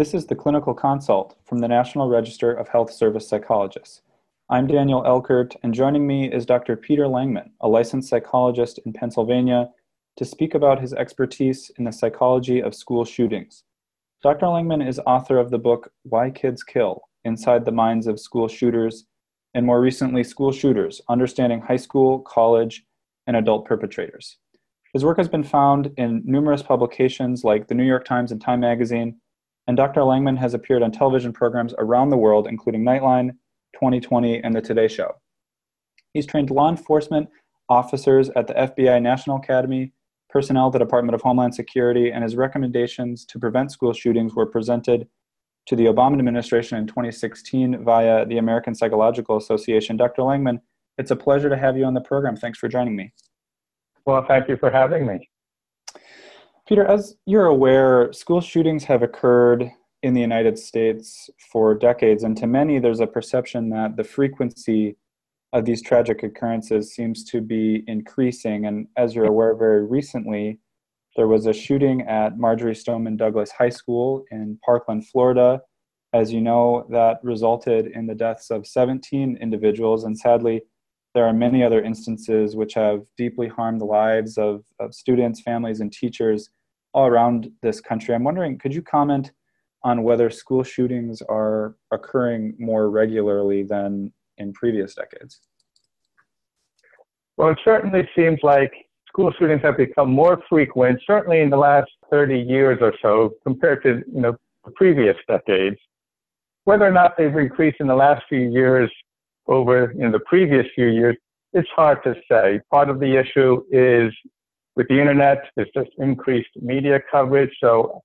This is the Clinical Consult from the National Register of Health Service Psychologists. I'm Daniel Elkert, and joining me is Dr. Peter Langman, a licensed psychologist in Pennsylvania, to speak about his expertise in the psychology of school shootings. Dr. Langman is author of the book Why Kids Kill Inside the Minds of School Shooters, and more recently, School Shooters Understanding High School, College, and Adult Perpetrators. His work has been found in numerous publications like the New York Times and Time Magazine and Dr. Langman has appeared on television programs around the world, including Nightline, 2020, and The Today Show. He's trained law enforcement officers at the FBI National Academy, personnel at the Department of Homeland Security, and his recommendations to prevent school shootings were presented to the Obama administration in 2016 via the American Psychological Association. Dr. Langman, it's a pleasure to have you on the program. Thanks for joining me. Well, thank you for having me. Peter, as you're aware, school shootings have occurred in the United States for decades, and to many, there's a perception that the frequency of these tragic occurrences seems to be increasing. And as you're aware, very recently, there was a shooting at Marjory Stoneman Douglas High School in Parkland, Florida. As you know, that resulted in the deaths of 17 individuals, and sadly, there are many other instances which have deeply harmed the lives of, of students, families, and teachers all around this country. I'm wondering, could you comment on whether school shootings are occurring more regularly than in previous decades? Well, it certainly seems like school shootings have become more frequent, certainly in the last 30 years or so, compared to you know the previous decades. Whether or not they've increased in the last few years over in the previous few years, it's hard to say. Part of the issue is with the internet, there's just increased media coverage. So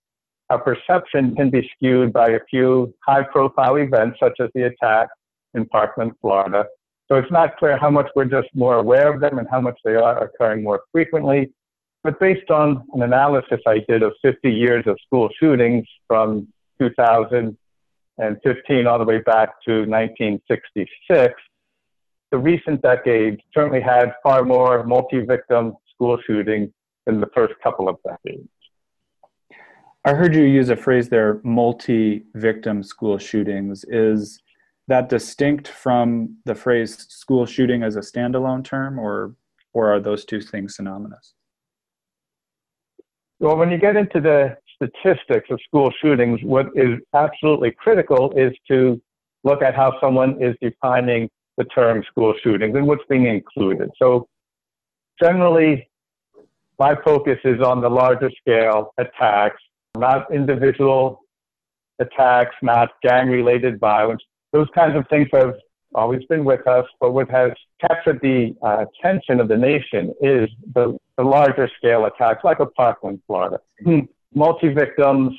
our perception can be skewed by a few high profile events, such as the attack in Parkland, Florida. So it's not clear how much we're just more aware of them and how much they are occurring more frequently. But based on an analysis I did of 50 years of school shootings from 2015 all the way back to 1966, the recent decade certainly had far more multi-victim school shootings than the first couple of decades. I heard you use a phrase there multi victim school shootings. Is that distinct from the phrase school shooting as a standalone term, or, or are those two things synonymous? Well, when you get into the statistics of school shootings, what is absolutely critical is to look at how someone is defining the term school shootings and what's being included. So generally, my focus is on the larger scale attacks, not individual attacks, not gang related violence. Those kinds of things have always been with us, but what has captured the uh, attention of the nation is the, the larger scale attacks, like a Parkland, Florida. Hmm. Multi victims,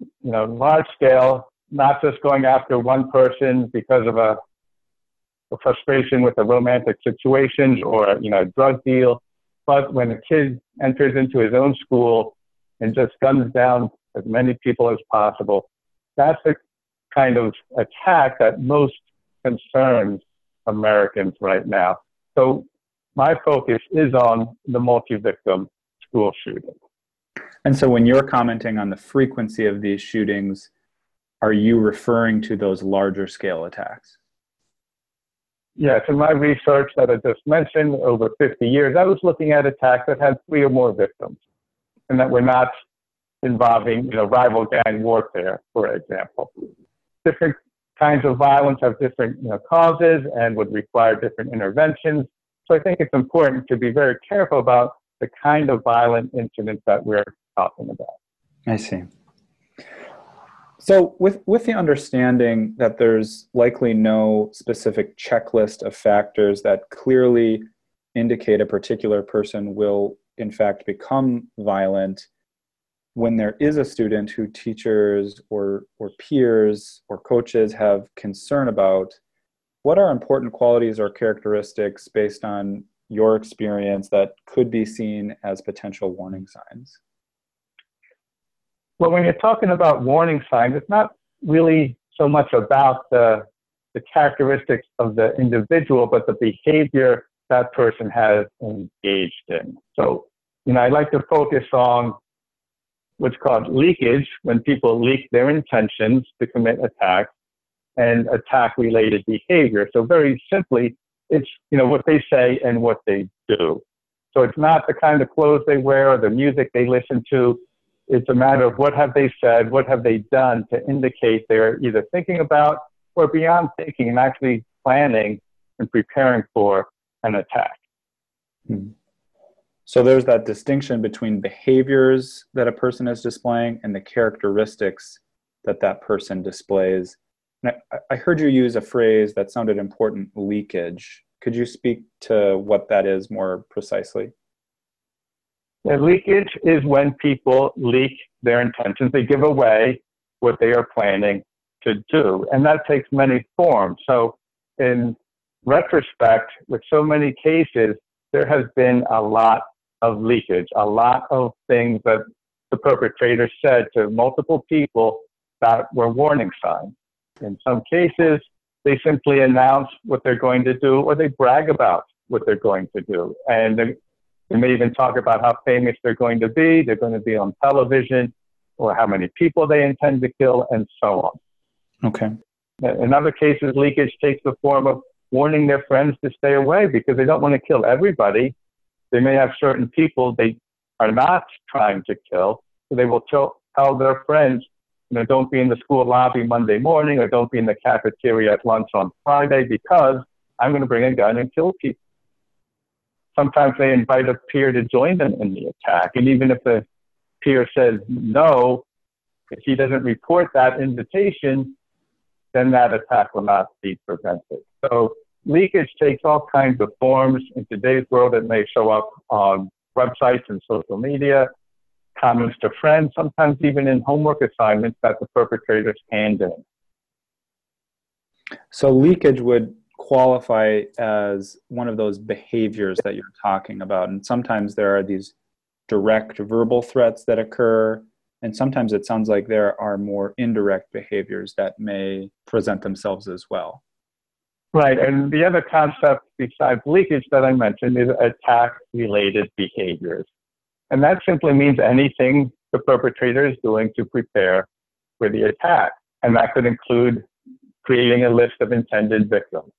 you know, large scale, not just going after one person because of a or frustration with a romantic situation or you know a drug deal. But when a kid enters into his own school and just guns down as many people as possible, that's the kind of attack that most concerns Americans right now. So my focus is on the multi-victim school shooting. And so when you're commenting on the frequency of these shootings, are you referring to those larger scale attacks? Yes, in my research that I just mentioned, over 50 years, I was looking at attacks that had three or more victims and that were not involving, you know, rival gang warfare, for example. Different kinds of violence have different you know, causes and would require different interventions. So I think it's important to be very careful about the kind of violent incidents that we're talking about. I see. So, with, with the understanding that there's likely no specific checklist of factors that clearly indicate a particular person will, in fact, become violent, when there is a student who teachers or, or peers or coaches have concern about, what are important qualities or characteristics based on your experience that could be seen as potential warning signs? Well, when you're talking about warning signs, it's not really so much about the the characteristics of the individual, but the behavior that person has engaged in. So, you know, I like to focus on what's called leakage, when people leak their intentions to commit attacks, and attack related behavior. So very simply, it's, you know, what they say and what they do. So it's not the kind of clothes they wear or the music they listen to. It's a matter of what have they said, what have they done to indicate they're either thinking about or beyond thinking and actually planning and preparing for an attack. Hmm. So there's that distinction between behaviors that a person is displaying and the characteristics that that person displays. I, I heard you use a phrase that sounded important leakage. Could you speak to what that is more precisely? Yeah, leakage is when people leak their intentions. They give away what they are planning to do. And that takes many forms. So, in retrospect, with so many cases, there has been a lot of leakage, a lot of things that the perpetrator said to multiple people that were warning signs. In some cases, they simply announce what they're going to do or they brag about what they're going to do. And they, they may even talk about how famous they're going to be, they're going to be on television, or how many people they intend to kill, and so on. Okay. In other cases, leakage takes the form of warning their friends to stay away because they don't want to kill everybody. They may have certain people they are not trying to kill, so they will tell, tell their friends, you know, don't be in the school lobby Monday morning or don't be in the cafeteria at lunch on Friday because I'm going to bring a gun and kill people. Sometimes they invite a peer to join them in the attack, and even if the peer says no, if he doesn't report that invitation, then that attack will not be prevented. So leakage takes all kinds of forms. In today's world, it may show up on websites and social media, comments to friends, sometimes even in homework assignments that the perpetrators hand in. So leakage would qualify as one of those behaviors that you're talking about. And sometimes there are these direct verbal threats that occur and sometimes it sounds like there are more indirect behaviors that may present themselves as well. Right. And the other concept besides leakage that I mentioned is attack related behaviors. And that simply means anything the perpetrator is doing to prepare for the attack. And that could include creating a list of intended victims.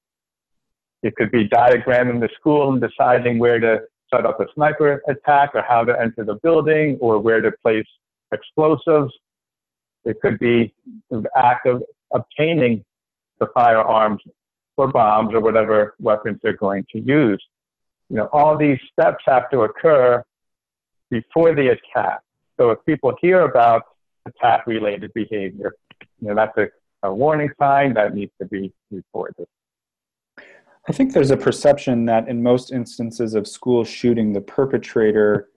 It could be diagramming the school and deciding where to set up a sniper attack or how to enter the building or where to place explosives. It could be the act of obtaining the firearms or bombs or whatever weapons they're going to use. You know, all these steps have to occur before the attack. So if people hear about attack related behavior, you know, that's a, a warning sign that needs to be reported. I think there's a perception that in most instances of school shooting, the perpetrator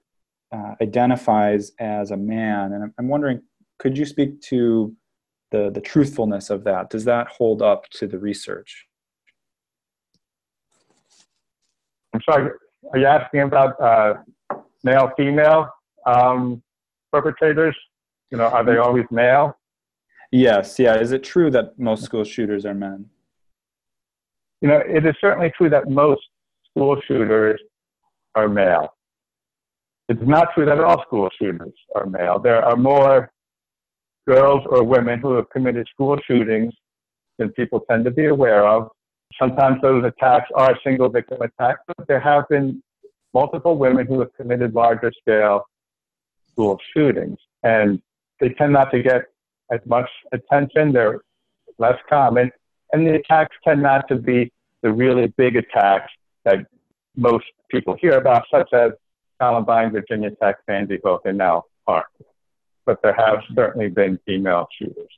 uh, identifies as a man. And I'm wondering, could you speak to the, the truthfulness of that? Does that hold up to the research? I'm sorry, are you asking about uh, male female um, perpetrators? You know, are they always male? Yes, yeah. Is it true that most school shooters are men? You know, it is certainly true that most school shooters are male. It's not true that all school shooters are male. There are more girls or women who have committed school shootings than people tend to be aware of. Sometimes those attacks are single victim attacks, but there have been multiple women who have committed larger scale school shootings. And they tend not to get as much attention. They're less common. And the attacks tend not to be the really big attacks that most people hear about, such as Columbine, Virginia Tech, Sandy Hook, and now Park. But there have certainly been female shooters.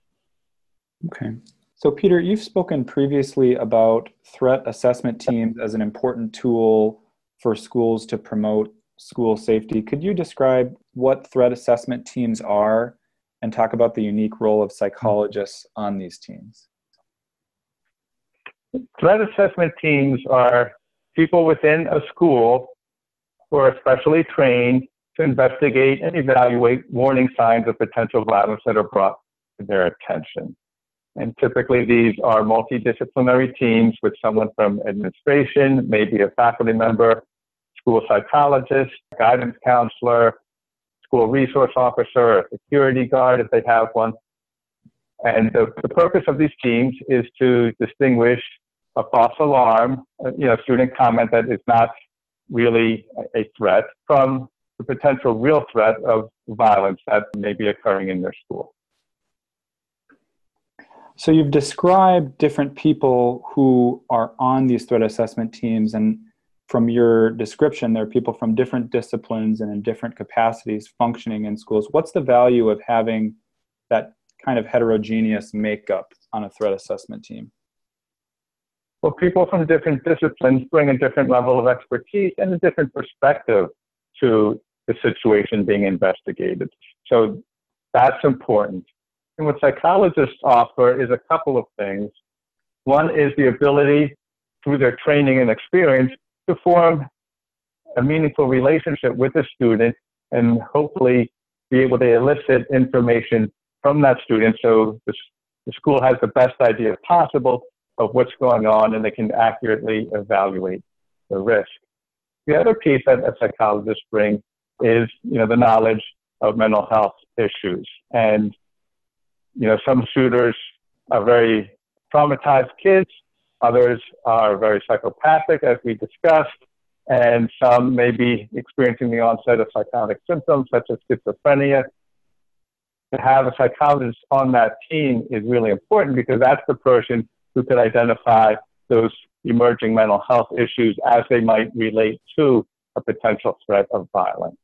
Okay. So, Peter, you've spoken previously about threat assessment teams as an important tool for schools to promote school safety. Could you describe what threat assessment teams are and talk about the unique role of psychologists on these teams? Threat assessment teams are people within a school who are specially trained to investigate and evaluate warning signs of potential violence that are brought to their attention. And typically these are multidisciplinary teams with someone from administration, maybe a faculty member, school psychologist, guidance counselor, school resource officer, a security guard if they have one. And the, the purpose of these teams is to distinguish a false alarm, uh, you know, student comment that is not really a threat from the potential real threat of violence that may be occurring in their school. So you've described different people who are on these threat assessment teams, and from your description, there are people from different disciplines and in different capacities functioning in schools. What's the value of having that kind of heterogeneous makeup on a threat assessment team? Well, people from different disciplines bring a different level of expertise and a different perspective to the situation being investigated. So that's important. And what psychologists offer is a couple of things. One is the ability through their training and experience to form a meaningful relationship with the student and hopefully be able to elicit information from that student so the, the school has the best idea possible of what's going on and they can accurately evaluate the risk. The other piece that a psychologist brings is, you know, the knowledge of mental health issues. And, you know, some shooters are very traumatized kids, others are very psychopathic, as we discussed, and some may be experiencing the onset of psychotic symptoms such as schizophrenia. To have a psychologist on that team is really important because that's the person who could identify those emerging mental health issues as they might relate to a potential threat of violence.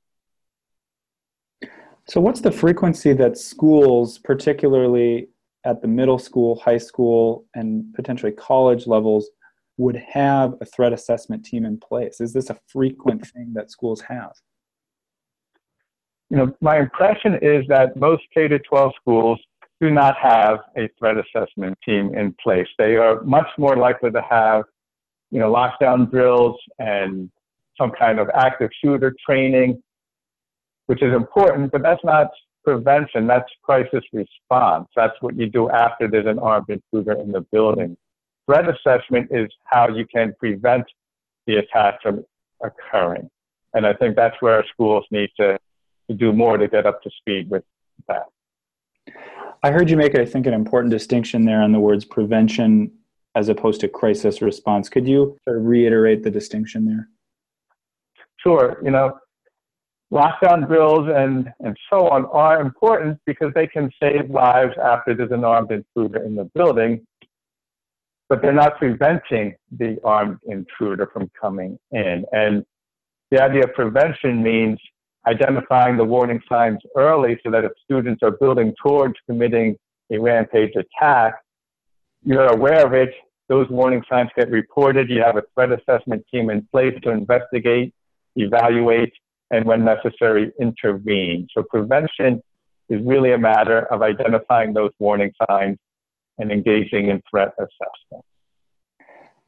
So, what's the frequency that schools, particularly at the middle school, high school, and potentially college levels, would have a threat assessment team in place? Is this a frequent thing that schools have? You know, my impression is that most K 12 schools do not have a threat assessment team in place. They are much more likely to have, you know, lockdown drills and some kind of active shooter training, which is important, but that's not prevention, that's crisis response. That's what you do after there's an armed intruder in the building. Threat assessment is how you can prevent the attack from occurring. And I think that's where our schools need to, to do more to get up to speed with that. I heard you make, I think, an important distinction there on the words prevention as opposed to crisis response. Could you sort of reiterate the distinction there? Sure. You know, lockdown drills and, and so on are important because they can save lives after there's an armed intruder in the building, but they're not preventing the armed intruder from coming in. And the idea of prevention means identifying the warning signs early so that if students are building towards committing a rampage attack, you're aware of it, those warning signs get reported, you have a threat assessment team in place to investigate, evaluate, and when necessary, intervene. So prevention is really a matter of identifying those warning signs and engaging in threat assessment.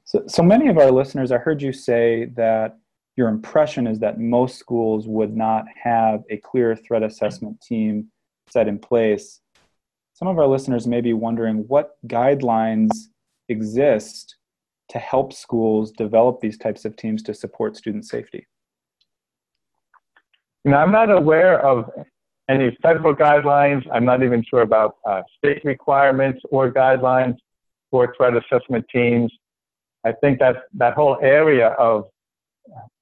So, so many of our listeners, I heard you say that your impression is that most schools would not have a clear threat assessment team set in place. Some of our listeners may be wondering what guidelines exist to help schools develop these types of teams to support student safety. Now, I'm not aware of any federal guidelines. I'm not even sure about uh, state requirements or guidelines for threat assessment teams. I think that that whole area of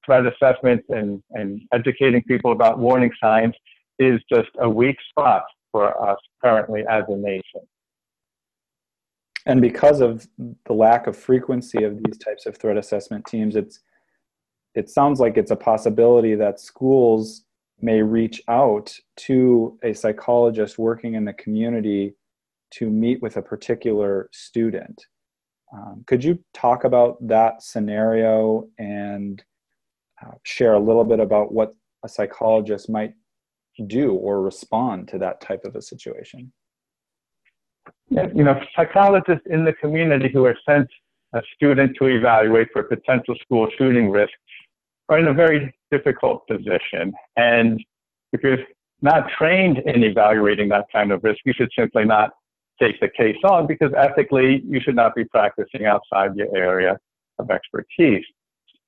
threat assessment and, and educating people about warning signs is just a weak spot for us currently as a nation. And because of the lack of frequency of these types of threat assessment teams, it's it sounds like it's a possibility that schools may reach out to a psychologist working in the community to meet with a particular student. Um, could you talk about that scenario and uh, share a little bit about what a psychologist might do or respond to that type of a situation? Yeah, you know, psychologists in the community who are sent a student to evaluate for potential school shooting risk are in a very difficult position. And if you're not trained in evaluating that kind of risk, you should simply not take the case on because ethically you should not be practicing outside your area of expertise.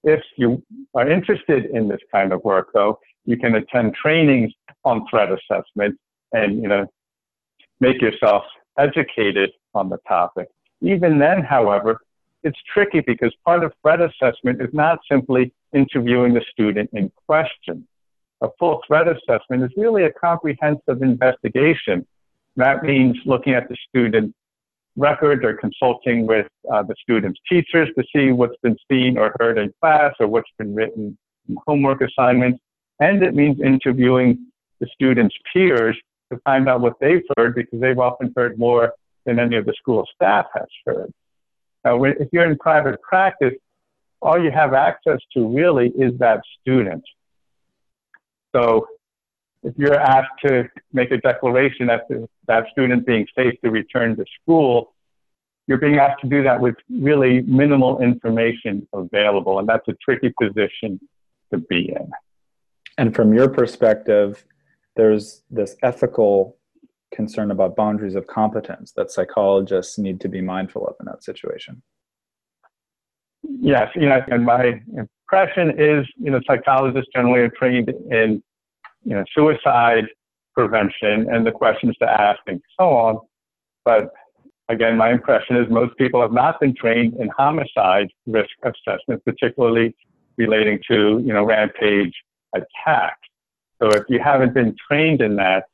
If you are interested in this kind of work, though, you can attend trainings on threat assessment and you know make yourself educated on the topic. Even then, however, it's tricky because part of threat assessment is not simply interviewing the student in question. A full threat assessment is really a comprehensive investigation. That means looking at the student record or consulting with uh, the student's teachers to see what's been seen or heard in class or what's been written in homework assignments. And it means interviewing the student's peers to find out what they've heard because they've often heard more than any of the school staff has heard. Uh, now, if you're in private practice, all you have access to really is that student. So if you're asked to make a declaration as to that student being safe to return to school, you're being asked to do that with really minimal information available, and that's a tricky position to be in. And from your perspective, there's this ethical concern about boundaries of competence that psychologists need to be mindful of in that situation. Yes, you know, and my impression is, you know, psychologists generally are trained in, you know, suicide prevention and the questions to ask and so on. But again, my impression is most people have not been trained in homicide risk assessment, particularly relating to, you know, rampage attacks. So if you haven't been trained in that,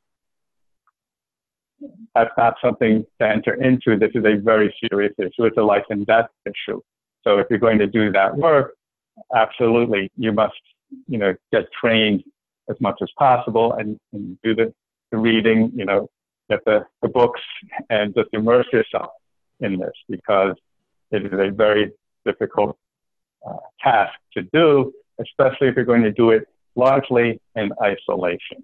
that's not something to enter into. This is a very serious issue. It's a life and death issue. So if you're going to do that work, absolutely, you must, you know, get trained as much as possible and, and do the, the reading, you know, get the, the books and just immerse yourself in this because it is a very difficult uh, task to do, especially if you're going to do it largely in isolation.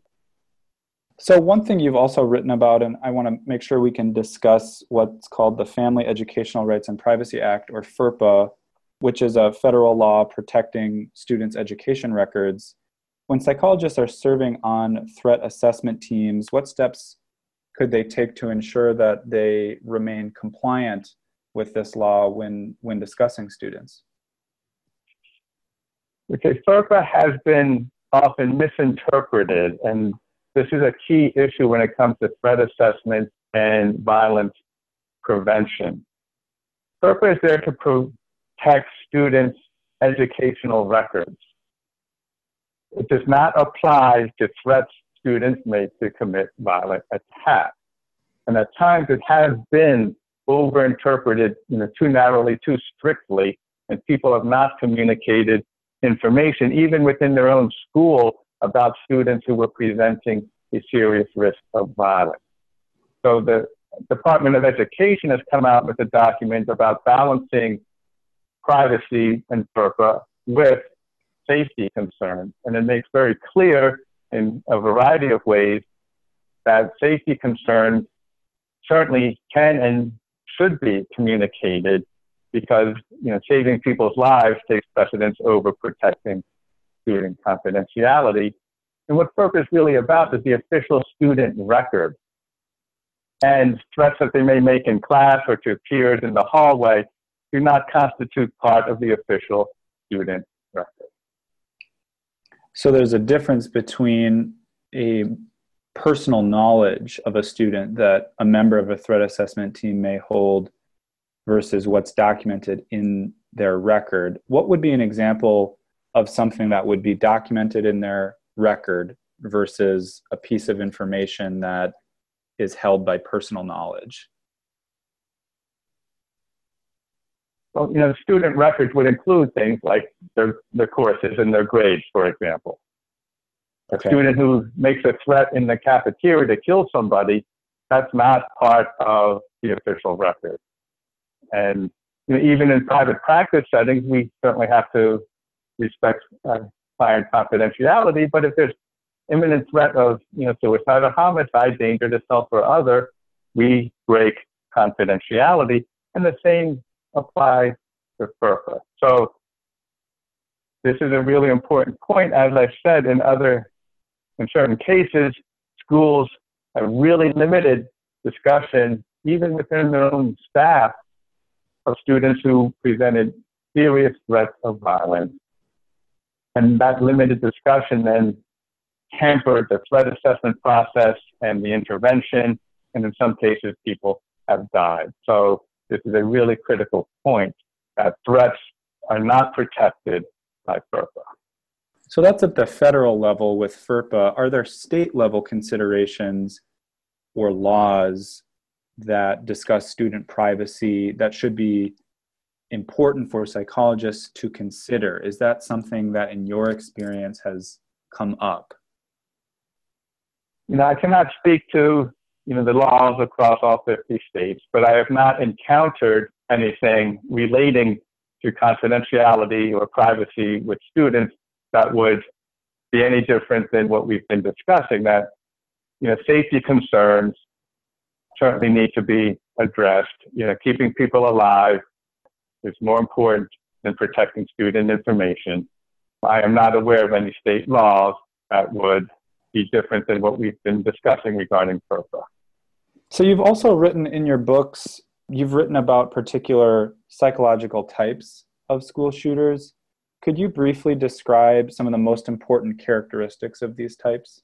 So, one thing you've also written about, and I want to make sure we can discuss what's called the Family Educational Rights and Privacy Act, or FERPA, which is a federal law protecting students' education records. When psychologists are serving on threat assessment teams, what steps could they take to ensure that they remain compliant with this law when, when discussing students? Okay, FERPA has been often misinterpreted and this is a key issue when it comes to threat assessment and violence prevention. FERPA is there to protect students' educational records. It does not apply to threats students make to commit violent attacks. And at times it has been overinterpreted you know, too narrowly, too strictly, and people have not communicated information, even within their own school, about students who were presenting a serious risk of violence. So the Department of Education has come out with a document about balancing privacy and FERPA with safety concerns. And it makes very clear in a variety of ways that safety concerns certainly can and should be communicated because you know saving people's lives takes precedence over protecting student confidentiality. And what FERPA is really about is the official student record. And threats that they may make in class or to peers in the hallway do not constitute part of the official student record. So there's a difference between a personal knowledge of a student that a member of a threat assessment team may hold versus what's documented in their record. What would be an example of something that would be documented in their record versus a piece of information that is held by personal knowledge? Well, you know, student records would include things like their, their courses and their grades, for example. A okay. student who makes a threat in the cafeteria to kill somebody, that's not part of the official record. And you know, even in private practice settings, we certainly have to respect uh, client confidentiality. But if there's imminent threat of you know suicide or homicide, danger to self or other, we break confidentiality, and the same applies to FERPA. So this is a really important point. As I said in other, in certain cases, schools have really limited discussion even within their own staff, of students who presented serious threats of violence. And that limited discussion then hampered the threat assessment process and the intervention. And in some cases, people have died. So this is a really critical point that threats are not protected by FERPA. So that's at the federal level with FERPA. Are there state level considerations or laws that discuss student privacy that should be important for psychologists to consider? Is that something that, in your experience, has come up? You know, I cannot speak to you know the laws across all 50 states, but I have not encountered anything relating to confidentiality or privacy with students that would be any different than what we've been discussing. That you know, safety concerns certainly need to be addressed. You know, keeping people alive is more important than protecting student information. I am not aware of any state laws that would be different than what we've been discussing regarding FERPA. So you've also written in your books, you've written about particular psychological types of school shooters. Could you briefly describe some of the most important characteristics of these types?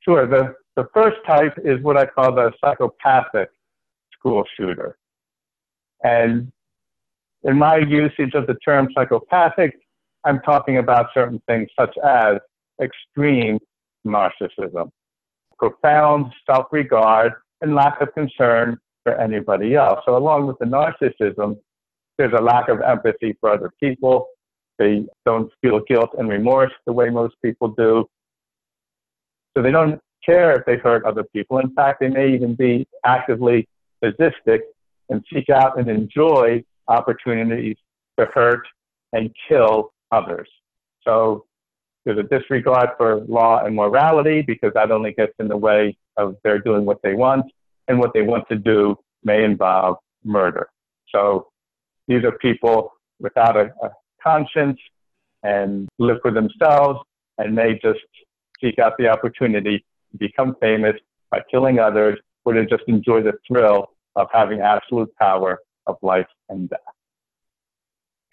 Sure. The, the first type is what I call the psychopathic school shooter. And in my usage of the term psychopathic, I'm talking about certain things such as extreme narcissism, profound self regard, and lack of concern for anybody else. So, along with the narcissism, there's a lack of empathy for other people. They don't feel guilt and remorse the way most people do. So they don't care if they hurt other people. In fact, they may even be actively sadistic and seek out and enjoy opportunities to hurt and kill others. So there's a disregard for law and morality because that only gets in the way of their doing what they want, and what they want to do may involve murder. So these are people without a, a conscience and live for themselves and they just seek out the opportunity to become famous by killing others or to just enjoy the thrill of having absolute power of life and death.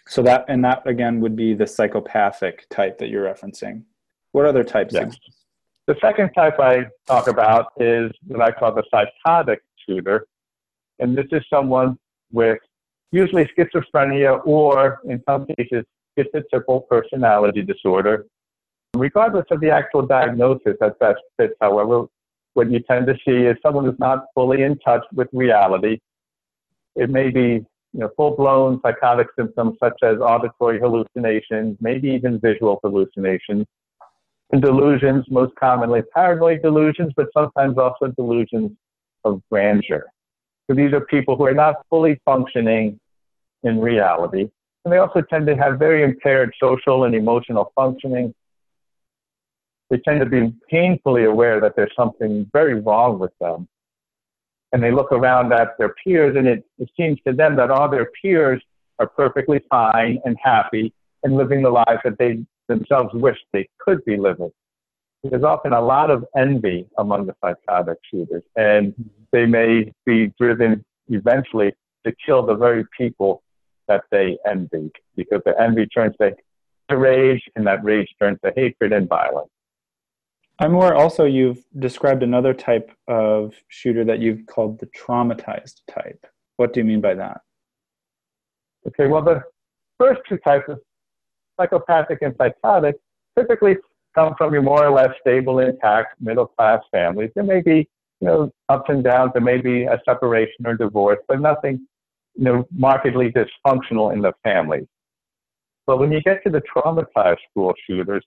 So that and that again would be the psychopathic type that you're referencing. What other types? Yes. The second type I talk about is what I call the psychotic shooter. And this is someone with usually schizophrenia or in some cases schizotypal personality disorder. Regardless of the actual diagnosis at best fits, however, what you tend to see is someone who's not fully in touch with reality. It may be you know, full-blown psychotic symptoms such as auditory hallucinations, maybe even visual hallucinations, and delusions, most commonly paranoid delusions, but sometimes also delusions of grandeur. So these are people who are not fully functioning in reality. And they also tend to have very impaired social and emotional functioning. They tend to be painfully aware that there's something very wrong with them. And they look around at their peers, and it, it seems to them that all their peers are perfectly fine and happy and living the life that they themselves wish they could be living. There's often a lot of envy among the psychotic shooters, and they may be driven eventually to kill the very people that they envy because the envy turns to rage, and that rage turns to hatred and violence. I'm more also, you've described another type of shooter that you've called the traumatized type. What do you mean by that? Okay, well, the first two types of psychopathic and psychotic typically come from your more or less stable, intact, middle class families. There may be, you know, ups and downs. There may be a separation or divorce, but nothing, you know, markedly dysfunctional in the family. But when you get to the traumatized school shooters,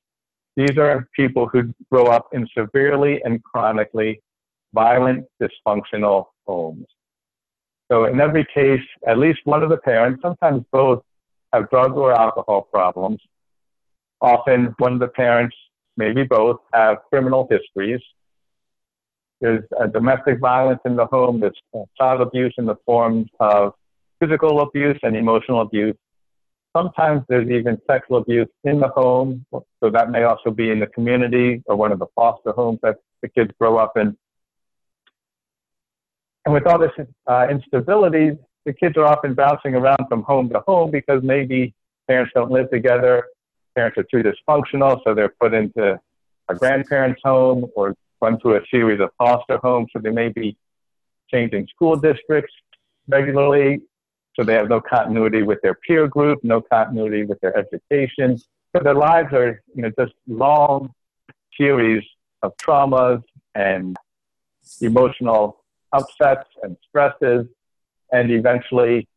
these are people who grow up in severely and chronically violent, dysfunctional homes. So in every case, at least one of the parents, sometimes both, have drug or alcohol problems. Often one of the parents, maybe both, have criminal histories. There's uh, domestic violence in the home. There's child abuse in the forms of physical abuse and emotional abuse. Sometimes there's even sexual abuse in the home, so that may also be in the community or one of the foster homes that the kids grow up in. And with all this uh, instability, the kids are often bouncing around from home to home because maybe parents don't live together, parents are too dysfunctional, so they're put into a grandparent's home or run through a series of foster homes, so they may be changing school districts regularly, so they have no continuity with their peer group, no continuity with their education. So their lives are, you know, just long series of traumas and emotional upsets and stresses, and eventually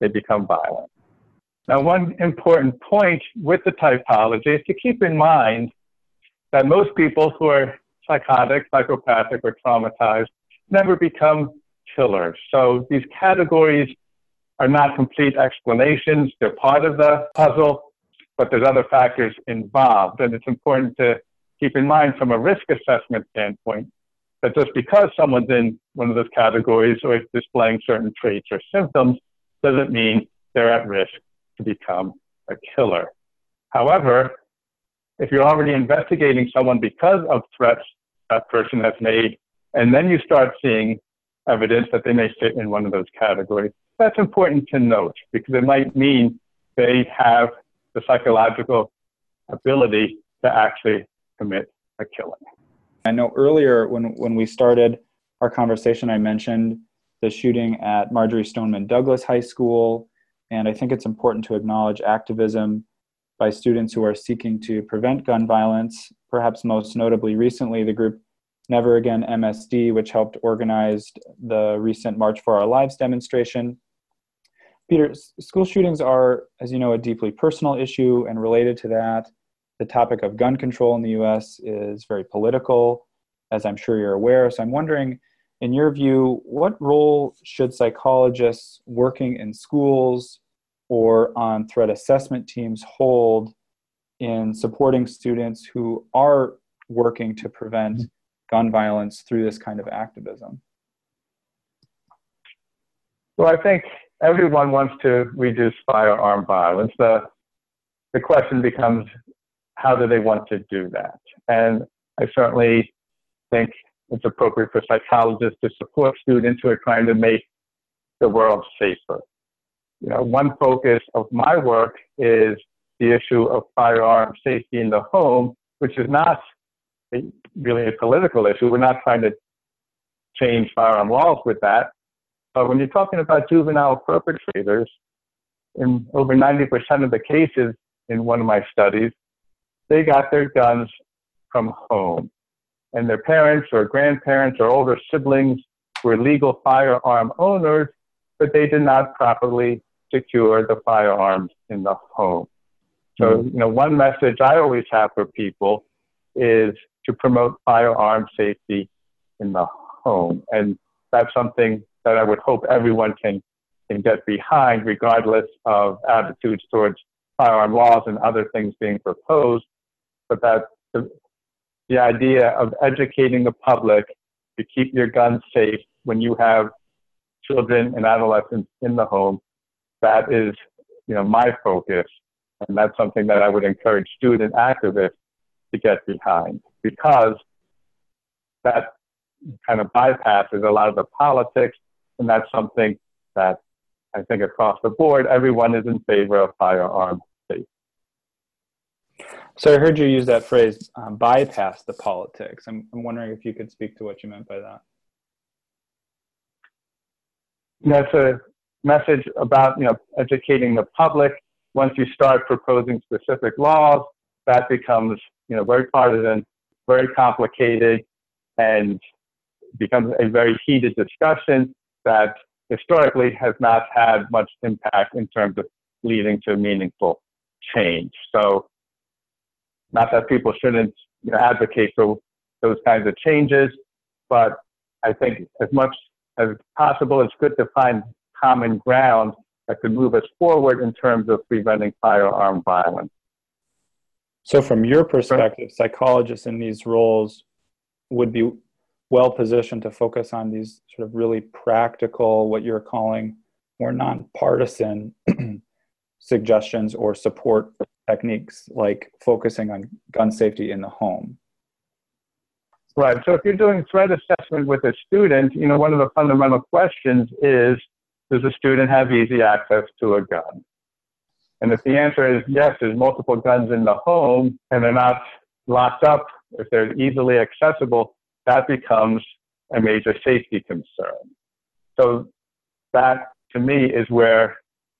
they become violent. Now, one important point with the typology is to keep in mind that most people who are psychotic, psychopathic, or traumatized never become killers. So these categories are not complete explanations. They're part of the puzzle, but there's other factors involved. And it's important to keep in mind from a risk assessment standpoint that just because someone's in one of those categories or is displaying certain traits or symptoms doesn't mean they're at risk to become a killer. However, if you're already investigating someone because of threats that person has made, and then you start seeing evidence that they may fit in one of those categories, that's important to note because it might mean they have the psychological ability to actually commit a killing. I know earlier when, when we started our conversation, I mentioned the shooting at Marjory Stoneman Douglas High School, and I think it's important to acknowledge activism by students who are seeking to prevent gun violence, perhaps most notably recently, the group Never Again MSD, which helped organize the recent March for Our Lives demonstration. Peter, school shootings are, as you know, a deeply personal issue, and related to that, the topic of gun control in the US is very political, as I'm sure you're aware. So I'm wondering, in your view, what role should psychologists working in schools or on threat assessment teams hold in supporting students who are working to prevent mm-hmm. gun violence through this kind of activism? Well, I think everyone wants to reduce firearm violence. The, the question becomes how do they want to do that? And I certainly think it's appropriate for psychologists to support students who are trying to make the world safer. You know, one focus of my work is the issue of firearm safety in the home, which is not a, really a political issue. We're not trying to change firearm laws with that. But when you're talking about juvenile perpetrators, in over 90% of the cases in one of my studies, they got their guns from home. And their parents or grandparents or older siblings were legal firearm owners, but they did not properly secure the firearms in the home. So, mm-hmm. you know, one message I always have for people is to promote firearm safety in the home. And that's something that I would hope everyone can, can get behind, regardless of attitudes towards firearm laws and other things being proposed. But that the, the idea of educating the public to keep your guns safe when you have children and adolescents in the home, that is, you know, my focus. And that's something that I would encourage student activists to get behind because that kind of bypasses a lot of the politics, and that's something that I think across the board, everyone is in favor of firearm safety. So I heard you use that phrase, um, bypass the politics. I'm, I'm wondering if you could speak to what you meant by that. That's a message about you know educating the public. Once you start proposing specific laws, that becomes you know very partisan very complicated and becomes a very heated discussion that historically has not had much impact in terms of leading to meaningful change. So, not that people shouldn't you know, advocate for those kinds of changes, but I think as much as possible, it's good to find common ground that could move us forward in terms of preventing firearm violence. So, from your perspective, psychologists in these roles would be well positioned to focus on these sort of really practical, what you're calling more nonpartisan suggestions or support techniques, like focusing on gun safety in the home. Right. So if you're doing threat assessment with a student, you know, one of the fundamental questions is, does the student have easy access to a gun? And if the answer is yes, there's multiple guns in the home and they're not locked up, if they're easily accessible, that becomes a major safety concern. So that to me is where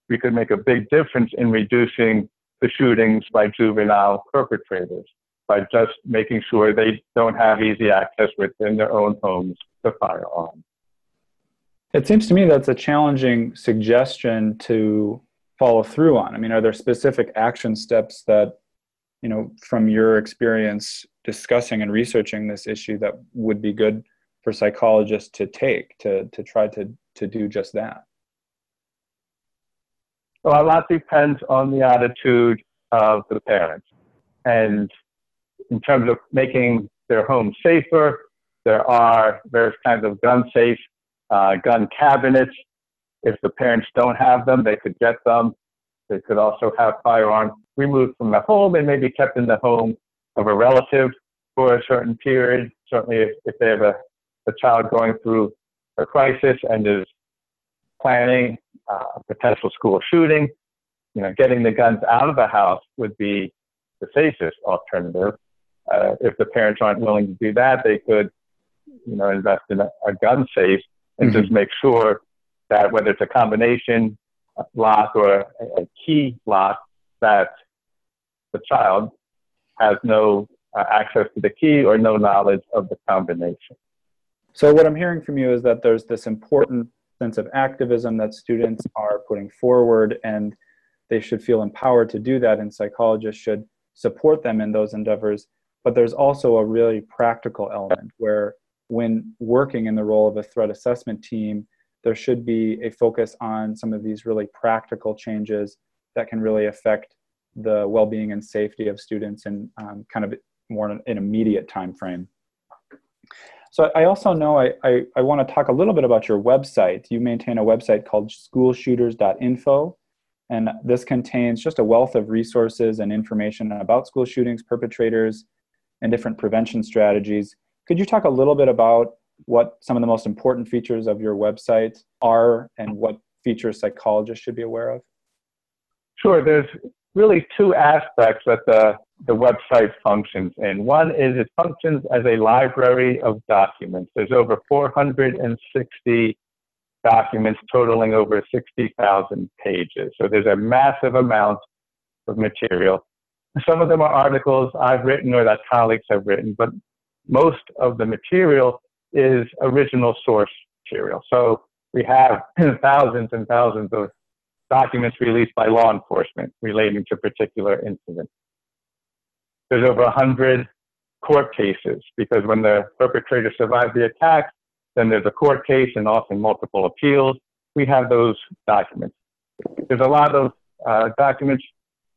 we could make a big difference in reducing the shootings by juvenile perpetrators by just making sure they don't have easy access within their own homes to firearms. It seems to me that's a challenging suggestion to follow through on. I mean, are there specific action steps that, you know, from your experience discussing and researching this issue that would be good for psychologists to take to, to try to, to do just that? Well, a lot depends on the attitude of the parents. And in terms of making their home safer, there are various kinds of gun safe uh, gun cabinets. If the parents don't have them, they could get them. They could also have firearms removed from the home and maybe kept in the home of a relative for a certain period. Certainly, if, if they have a, a child going through a crisis and is planning uh, a potential school shooting, you know, getting the guns out of the house would be the safest alternative. Uh, if the parents aren't willing to do that, they could, you know, invest in a, a gun safe and mm-hmm. just make sure that whether it's a combination lock or a, a key lock, that the child has no uh, access to the key or no knowledge of the combination. So, what I'm hearing from you is that there's this important sense of activism that students are putting forward, and they should feel empowered to do that, and psychologists should support them in those endeavors. But there's also a really practical element where, when working in the role of a threat assessment team, there should be a focus on some of these really practical changes that can really affect the well-being and safety of students in um, kind of more an immediate time frame. So I also know I, I, I want to talk a little bit about your website. You maintain a website called schoolshooters.info, and this contains just a wealth of resources and information about school shootings, perpetrators, and different prevention strategies. Could you talk a little bit about what some of the most important features of your website are and what features psychologists should be aware of? Sure. There's really two aspects that the, the website functions in. One is it functions as a library of documents. There's over 460 documents totaling over 60,000 pages. So there's a massive amount of material. Some of them are articles I've written or that colleagues have written, but most of the material is original source material. So we have thousands and thousands of documents released by law enforcement relating to particular incidents. There's over 100 court cases because when the perpetrator survived the attack, then there's a court case and often multiple appeals. We have those documents. There's a lot of uh, documents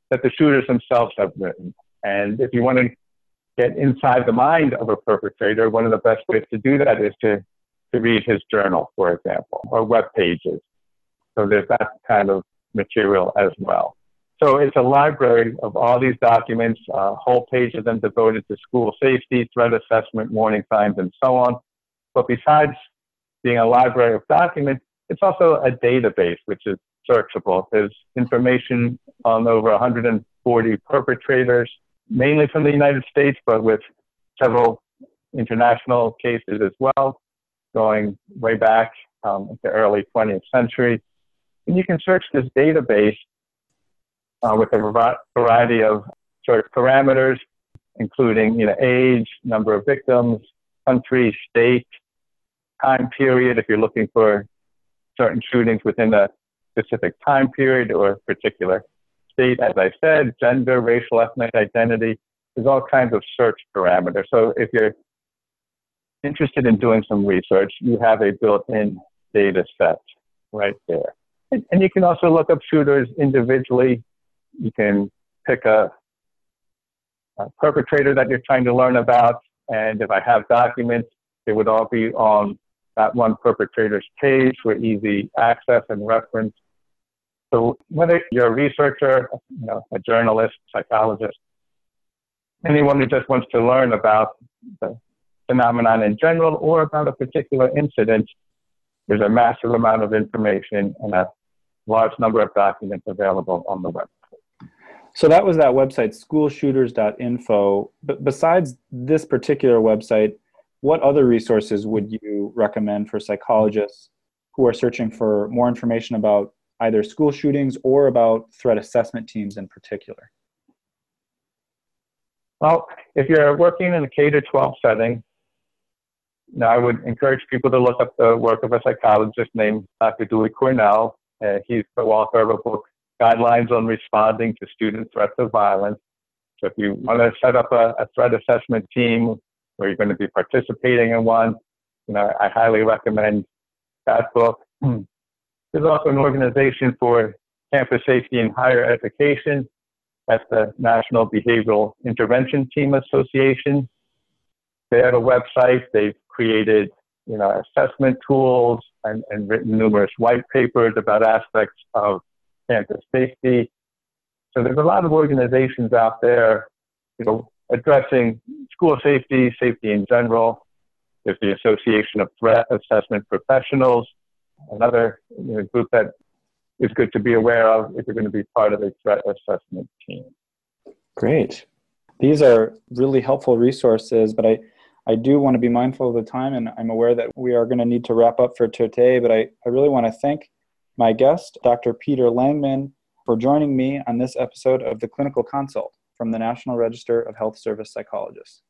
that the shooters themselves have written. And if you want to get inside the mind of a perpetrator, one of the best ways to do that is to, to read his journal, for example, or web pages. So there's that kind of material as well. So it's a library of all these documents, a whole page of them devoted to school safety, threat assessment, warning signs, and so on. But besides being a library of documents, it's also a database which is searchable. There's information on over 140 perpetrators, mainly from the United States, but with several international cases as well, going way back um, the early 20th century. And you can search this database uh, with a variety of sort of parameters, including you know, age, number of victims, country, state, time period, if you're looking for certain shootings within a specific time period or particular state, as I said, gender, racial, ethnic identity. There's all kinds of search parameters. So if you're interested in doing some research, you have a built-in data set right there. And you can also look up shooters individually. You can pick a, a perpetrator that you're trying to learn about. And if I have documents, they would all be on that one perpetrator's page for easy access and reference. So whether you're a researcher, you know, a journalist, psychologist, anyone who just wants to learn about the phenomenon in general or about a particular incident, there's a massive amount of information and a large number of documents available on the web. So that was that website, schoolshooters.info. But besides this particular website, what other resources would you recommend for psychologists who are searching for more information about either school shootings or about threat assessment teams in particular? Well, if you're working in a K to 12 setting, now I would encourage people to look up the work of a psychologist named Dr. Dewey Cornell. Uh, he's the author of a book, Guidelines on Responding to Student Threats of Violence. So if you want to set up a, a threat assessment team where you're going to be participating in one, you know, I highly recommend that book. There's also an organization for campus safety and higher education. That's the National Behavioral Intervention Team Association. They have a website. They've created, you know, assessment tools and, and written numerous white papers about aspects of campus safety. So there's a lot of organizations out there, you know, addressing school safety, safety in general. There's the Association of Threat Assessment Professionals, another you know, group that is good to be aware of if you're going to be part of a threat assessment team. Great. These are really helpful resources, but I, I do want to be mindful of the time, and I'm aware that we are going to need to wrap up for today. But I, I really want to thank my guest, Dr. Peter Langman, for joining me on this episode of the Clinical Consult from the National Register of Health Service Psychologists.